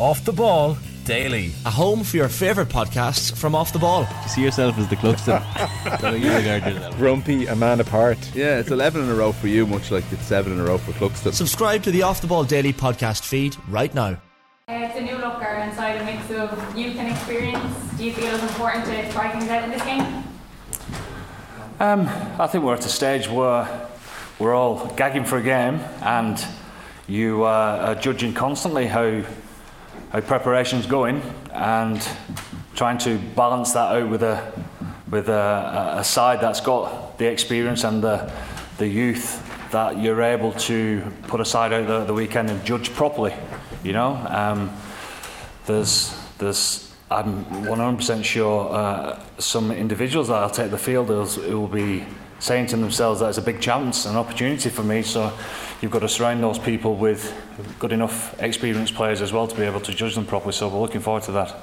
Off the Ball Daily. A home for your favourite podcasts from Off the Ball. You see yourself as the Cluxton. so you regard yourself. Grumpy, a man apart. Yeah, it's 11 in a row for you, much like it's 7 in a row for Cluxton. Subscribe to the Off the Ball Daily podcast feed right now. Uh, it's a new looker inside a mix of youth and experience. Do you feel it's important to try things out in this game? Um, I think we're at a stage where we're all gagging for a game and you uh, are judging constantly how, how preparation's going and trying to balance that out with a, with a, a side that's got the experience and the, the youth that you're able to put aside over the, the weekend and judge properly. You know, um, there's there's I'm 100% sure uh, some individuals that I'll take the field who will be saying to themselves that it's a big chance, an opportunity for me. So you've got to surround those people with good enough experienced players as well to be able to judge them properly. So we're looking forward to that.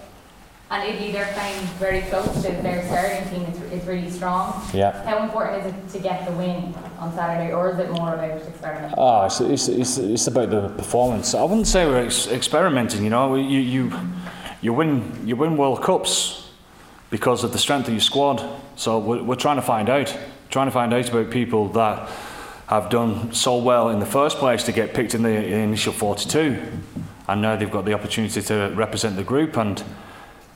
And Italy, they're playing very close to their starting team. It's, it's really strong. Yeah. How important is it to get the win on Saturday, or is it more about experimenting? Oh, it's, it's, it's, it's about the performance. I wouldn't say we're ex- experimenting. You know, you, you you win you win World Cups because of the strength of your squad. So we're, we're trying to find out, trying to find out about people that have done so well in the first place to get picked in the initial 42, and now they've got the opportunity to represent the group and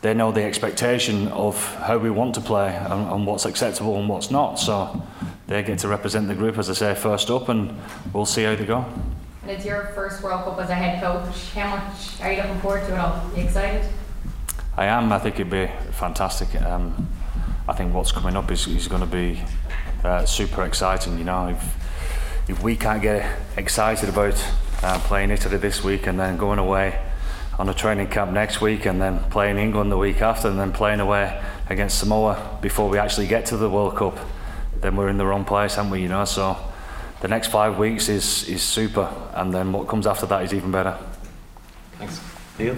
they know the expectation of how we want to play and, and, what's acceptable and what's not. So they get to represent the group, as I say, first up, and we'll see how they go. And it's your first World Cup as a head coach. How much are you looking forward to it all? Are you excited? I am. I think it'd be fantastic. Um, I think what's coming up is, is going to be uh, super exciting. You know, if if we can't get excited about uh, playing Italy this week and then going away on a training camp next week and then playing England the week after and then playing away against Samoa before we actually get to the World Cup, then we're in the wrong place, haven't we? You know, so the next five weeks is is super, and then what comes after that is even better. Thanks. Neil.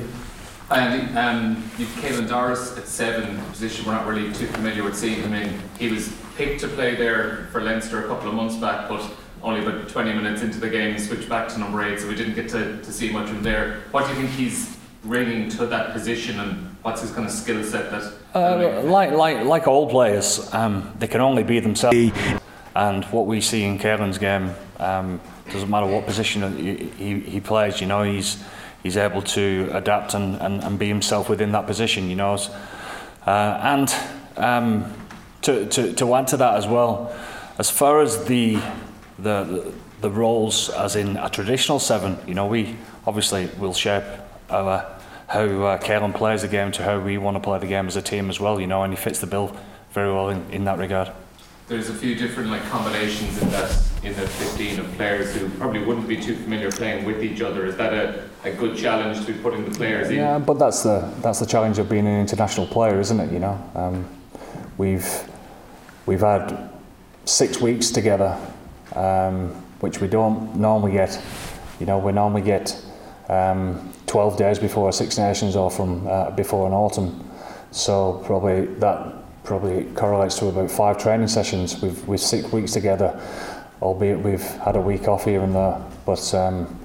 Hi Andy, um, you've Caelan Doris at seven, a position we're not really too familiar with seeing him in. He was picked to play there for Leinster a couple of months back, but only about 20 minutes into the game switched back to number eight, so we didn't get to, to see much of him there. What do you think he's bringing to that position, and what's his kind of skill set that? Uh, like like like all players, um, they can only be themselves. And what we see in Caelan's game um, doesn't matter what position he, he, plays. You know, he's he's able to adapt and, and, and be himself within that position. You know, uh, and um, to, to to add to that as well, as far as the the, the roles as in a traditional seven. You know, we obviously will shape our how uh, plays the game to how we want to play the game as a team as well. You know, and he fits the bill very well in, in that regard. There's a few different like combinations in that in the 15 of players who probably wouldn't be too familiar playing with each other. Is that a, a good challenge to be putting the players in? Yeah, but that's the that's the challenge of being an international player, isn't it? You know, um, we've we've had six weeks together um, which we don't normally get. You know, we normally get um, 12 days before Six Nations or from uh, before an autumn. So probably that probably correlates to about five training sessions. We've with six weeks together, albeit we've had a week off here and there. But um,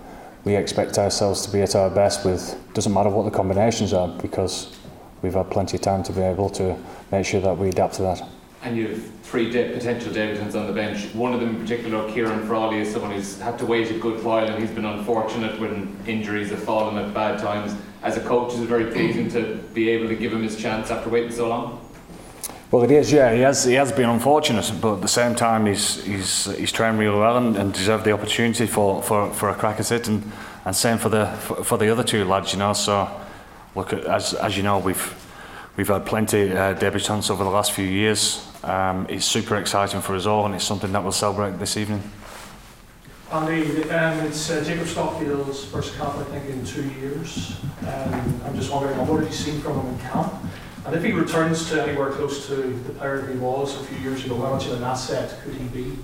we expect ourselves to be at our best with doesn't matter what the combinations are because we've had plenty of time to be able to make sure that we adapt to that. And you have three de- potential debutants on the bench. One of them in particular, Ciarán Frawley, is someone who's had to wait a good while and he's been unfortunate when injuries have fallen at bad times. As a coach, is it very pleasing to be able to give him his chance after waiting so long? Well, it is, yeah. He has he has been unfortunate, but at the same time, he's he's he's trained really well and, and deserved the opportunity for, for, for a crack at it, and, and same for the for, for the other two lads, you know. So, look, as as you know, we've we've had plenty uh, debutants over the last few years. Um, it's super exciting for us all, and it's something that we'll celebrate this evening. Andy, um, it's uh, Jacob Stockdale's first camp, I think, in two years. Um, I'm just wondering, what have you seen from him in camp? And if he returns to anywhere close to the player he was a few years ago, how much of an asset could he be?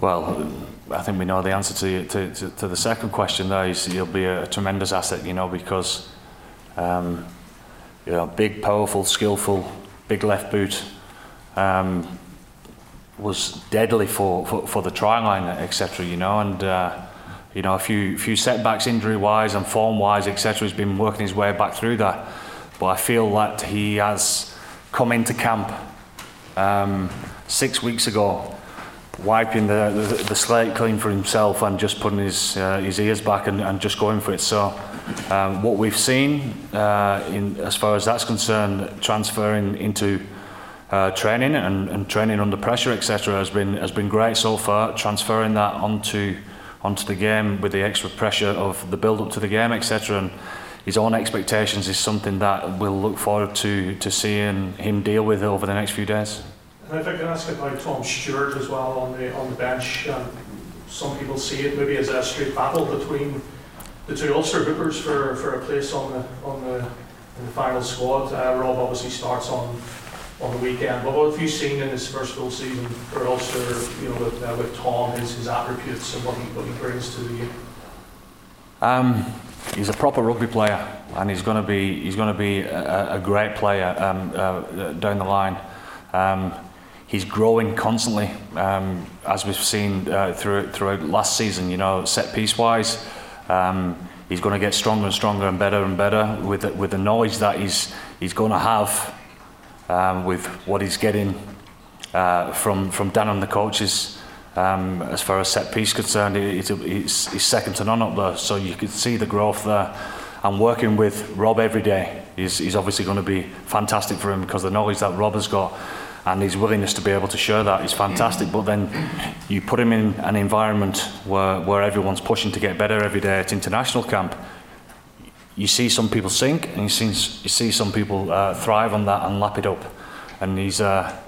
Well, I think we know the answer to, to, to, to the second question. There is he'll be a, a tremendous asset, you know, because um, you know, big, powerful, skillful, big left boot. Um, was deadly for, for, for the try line, etc. You know, and uh, you know, a few few setbacks injury wise and form wise, etc. He's been working his way back through that, but I feel that he has come into camp um, six weeks ago, wiping the, the, the slate clean for himself and just putting his uh, his ears back and, and just going for it. So. Um, what we've seen, uh, in, as far as that's concerned, transferring into uh, training and, and training under pressure, etc., has been has been great so far. Transferring that onto onto the game with the extra pressure of the build up to the game, etc., his own expectations is something that we'll look forward to to seeing him deal with over the next few days. And if I can ask about Tom Stewart as well on the on the bench, um, some people see it maybe as a straight battle between the two Ulster hookers for, for a place on the on the, in the final squad. Uh, Rob obviously starts on on the weekend. But what have you seen in his first full season for Ulster? You know, with, uh, with Tom, his, his attributes and what he what he brings to the game. Um, he's a proper rugby player, and he's going to be he's going to be a, a great player um, uh, down the line. Um, he's growing constantly, um, as we've seen uh, through, throughout last season. You know, set piece wise. Um, he's going to get stronger and stronger and better and better with the, with the knowledge that he's he's going to have um, with what he's getting uh, from from Dan and the coaches. Um, as far as set piece concerned, it's, it's second to none up there. So you can see the growth there. And working with Rob every day is, is obviously going to be fantastic for him because the knowledge that Rob has got and his willingness to be able to share that is fantastic. But then you put him in an environment where, where everyone's pushing to get better every day at international camp. You see some people sink, and you see, you see some people uh, thrive on that and lap it up. And he's a,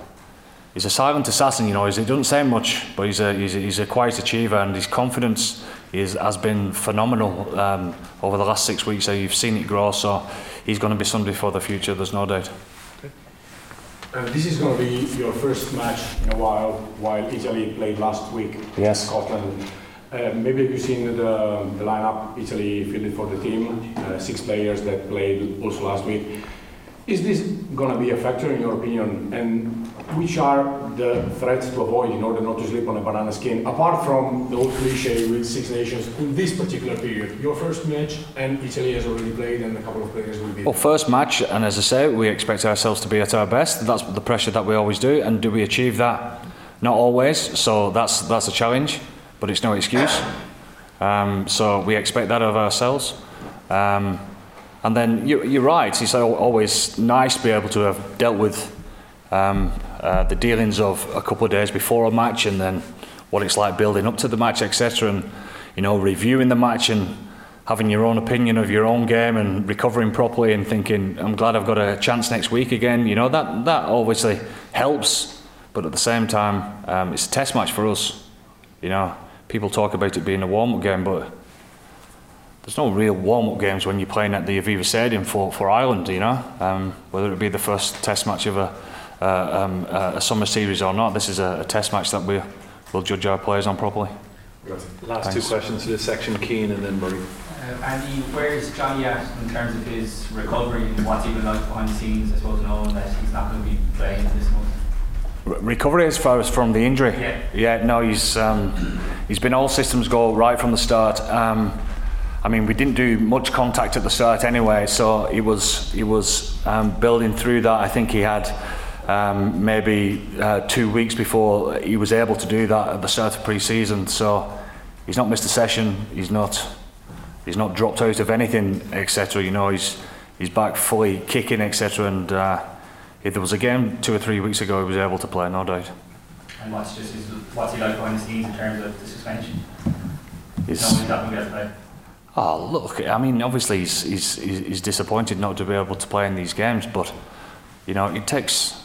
he's a silent assassin, you know. He doesn't say much, but he's a, he's a, he's a quiet achiever, and his confidence is, has been phenomenal um, over the last six weeks. So you've seen it grow. So he's going to be somebody for the future. There's no doubt. Uh, this is going to be your first match in a while, while Italy played last week yes. Scotland. Uh, maybe you've seen the, the lineup Italy fielded for the team, uh, six players that played also last week. Is this going to be a factor in your opinion? And which are the threats to avoid in order not to sleep on a banana skin, apart from the old cliche with Six Nations in this particular period? Your first match, and Italy has already played, and a couple of players will be. Well, first match, and as I say, we expect ourselves to be at our best. That's the pressure that we always do, and do we achieve that? Not always. So that's that's a challenge, but it's no excuse. Um, so we expect that of ourselves. Um, and then you, you're right, it's always nice to be able to have dealt with um, uh, the dealings of a couple of days before a match and then what it's like building up to the match, etc. And, you know, reviewing the match and having your own opinion of your own game and recovering properly and thinking, I'm glad I've got a chance next week again. You know, that, that obviously helps, but at the same time, um, it's a test match for us. You know, people talk about it being a warm up game, but there's no real warm-up games when you're playing at the Aviva Stadium for, for Ireland, you know, um, whether it be the first test match of a, uh, um, a summer series or not. This is a, a test match that we will judge our players on properly. Last Thanks. two questions to this section, Keane and then Murray. Uh, Andy, where is Johnny at in terms of his recovery and what's he been like behind the scenes, I suppose, knowing that he's not going to be playing this month? recovery as far as from the injury. Yeah. Yeah. No, he's um, he's been all systems go right from the start. Um, I mean, we didn't do much contact at the start anyway, so he was he was um, building through that. I think he had um, maybe uh, two weeks before he was able to do that at the start of pre-season. So he's not missed a session. He's not he's not dropped out of anything, etc. You know, he's he's back fully kicking, etc. And uh, if there was a game two or three weeks ago, he was able to play, no doubt. And what's just his, what's he like behind the scenes in terms of the suspension? He's, no, he's not going to play. Oh, look, I mean, obviously he's, he's, he's disappointed not to be able to play in these games, but, you know, it takes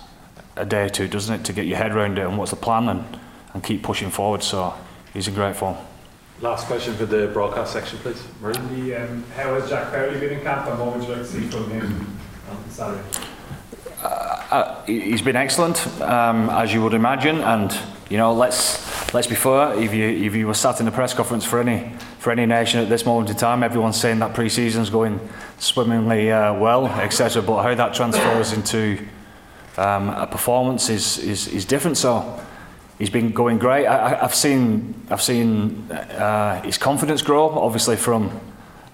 a day or two, doesn't it, to get your head around it and what's the plan and, and keep pushing forward. So he's in great form. Last question for the broadcast section, please. Andy, um, how has Jack Crowley been in camp and what would you like to see from him on Saturday? Uh, uh, he's been excellent, um, as you would imagine, and you know, let's let's be fair. If you if you were sat in the press conference for any for any nation at this moment in time, everyone's saying that pre-season's going swimmingly uh, well, etc. But how that transfers into um, a performance is, is is different. So, he's been going great. I, I've seen I've seen uh, his confidence grow, obviously from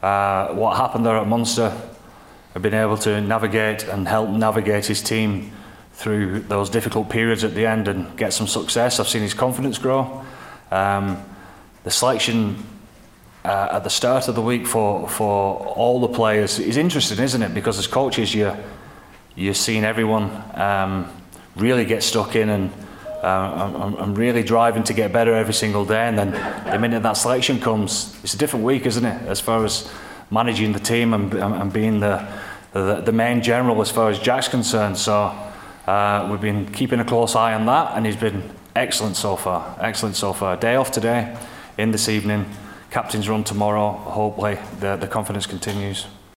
uh, what happened there at Munster. I've been able to navigate and help navigate his team through those difficult periods at the end and get some success. I've seen his confidence grow. Um, the selection uh, at the start of the week for, for all the players is interesting, isn't it? Because as coaches, you're, you're seeing everyone um, really get stuck in and uh, I'm, I'm really driving to get better every single day. And then the minute that selection comes, it's a different week, isn't it? As far as managing the team and, and being the, the, the main general as far as Jack's concerned. So uh, we've been keeping a close eye on that, and he's been excellent so far. Excellent so far. Day off today, in this evening. Captain's run tomorrow. Hopefully, the, the confidence continues.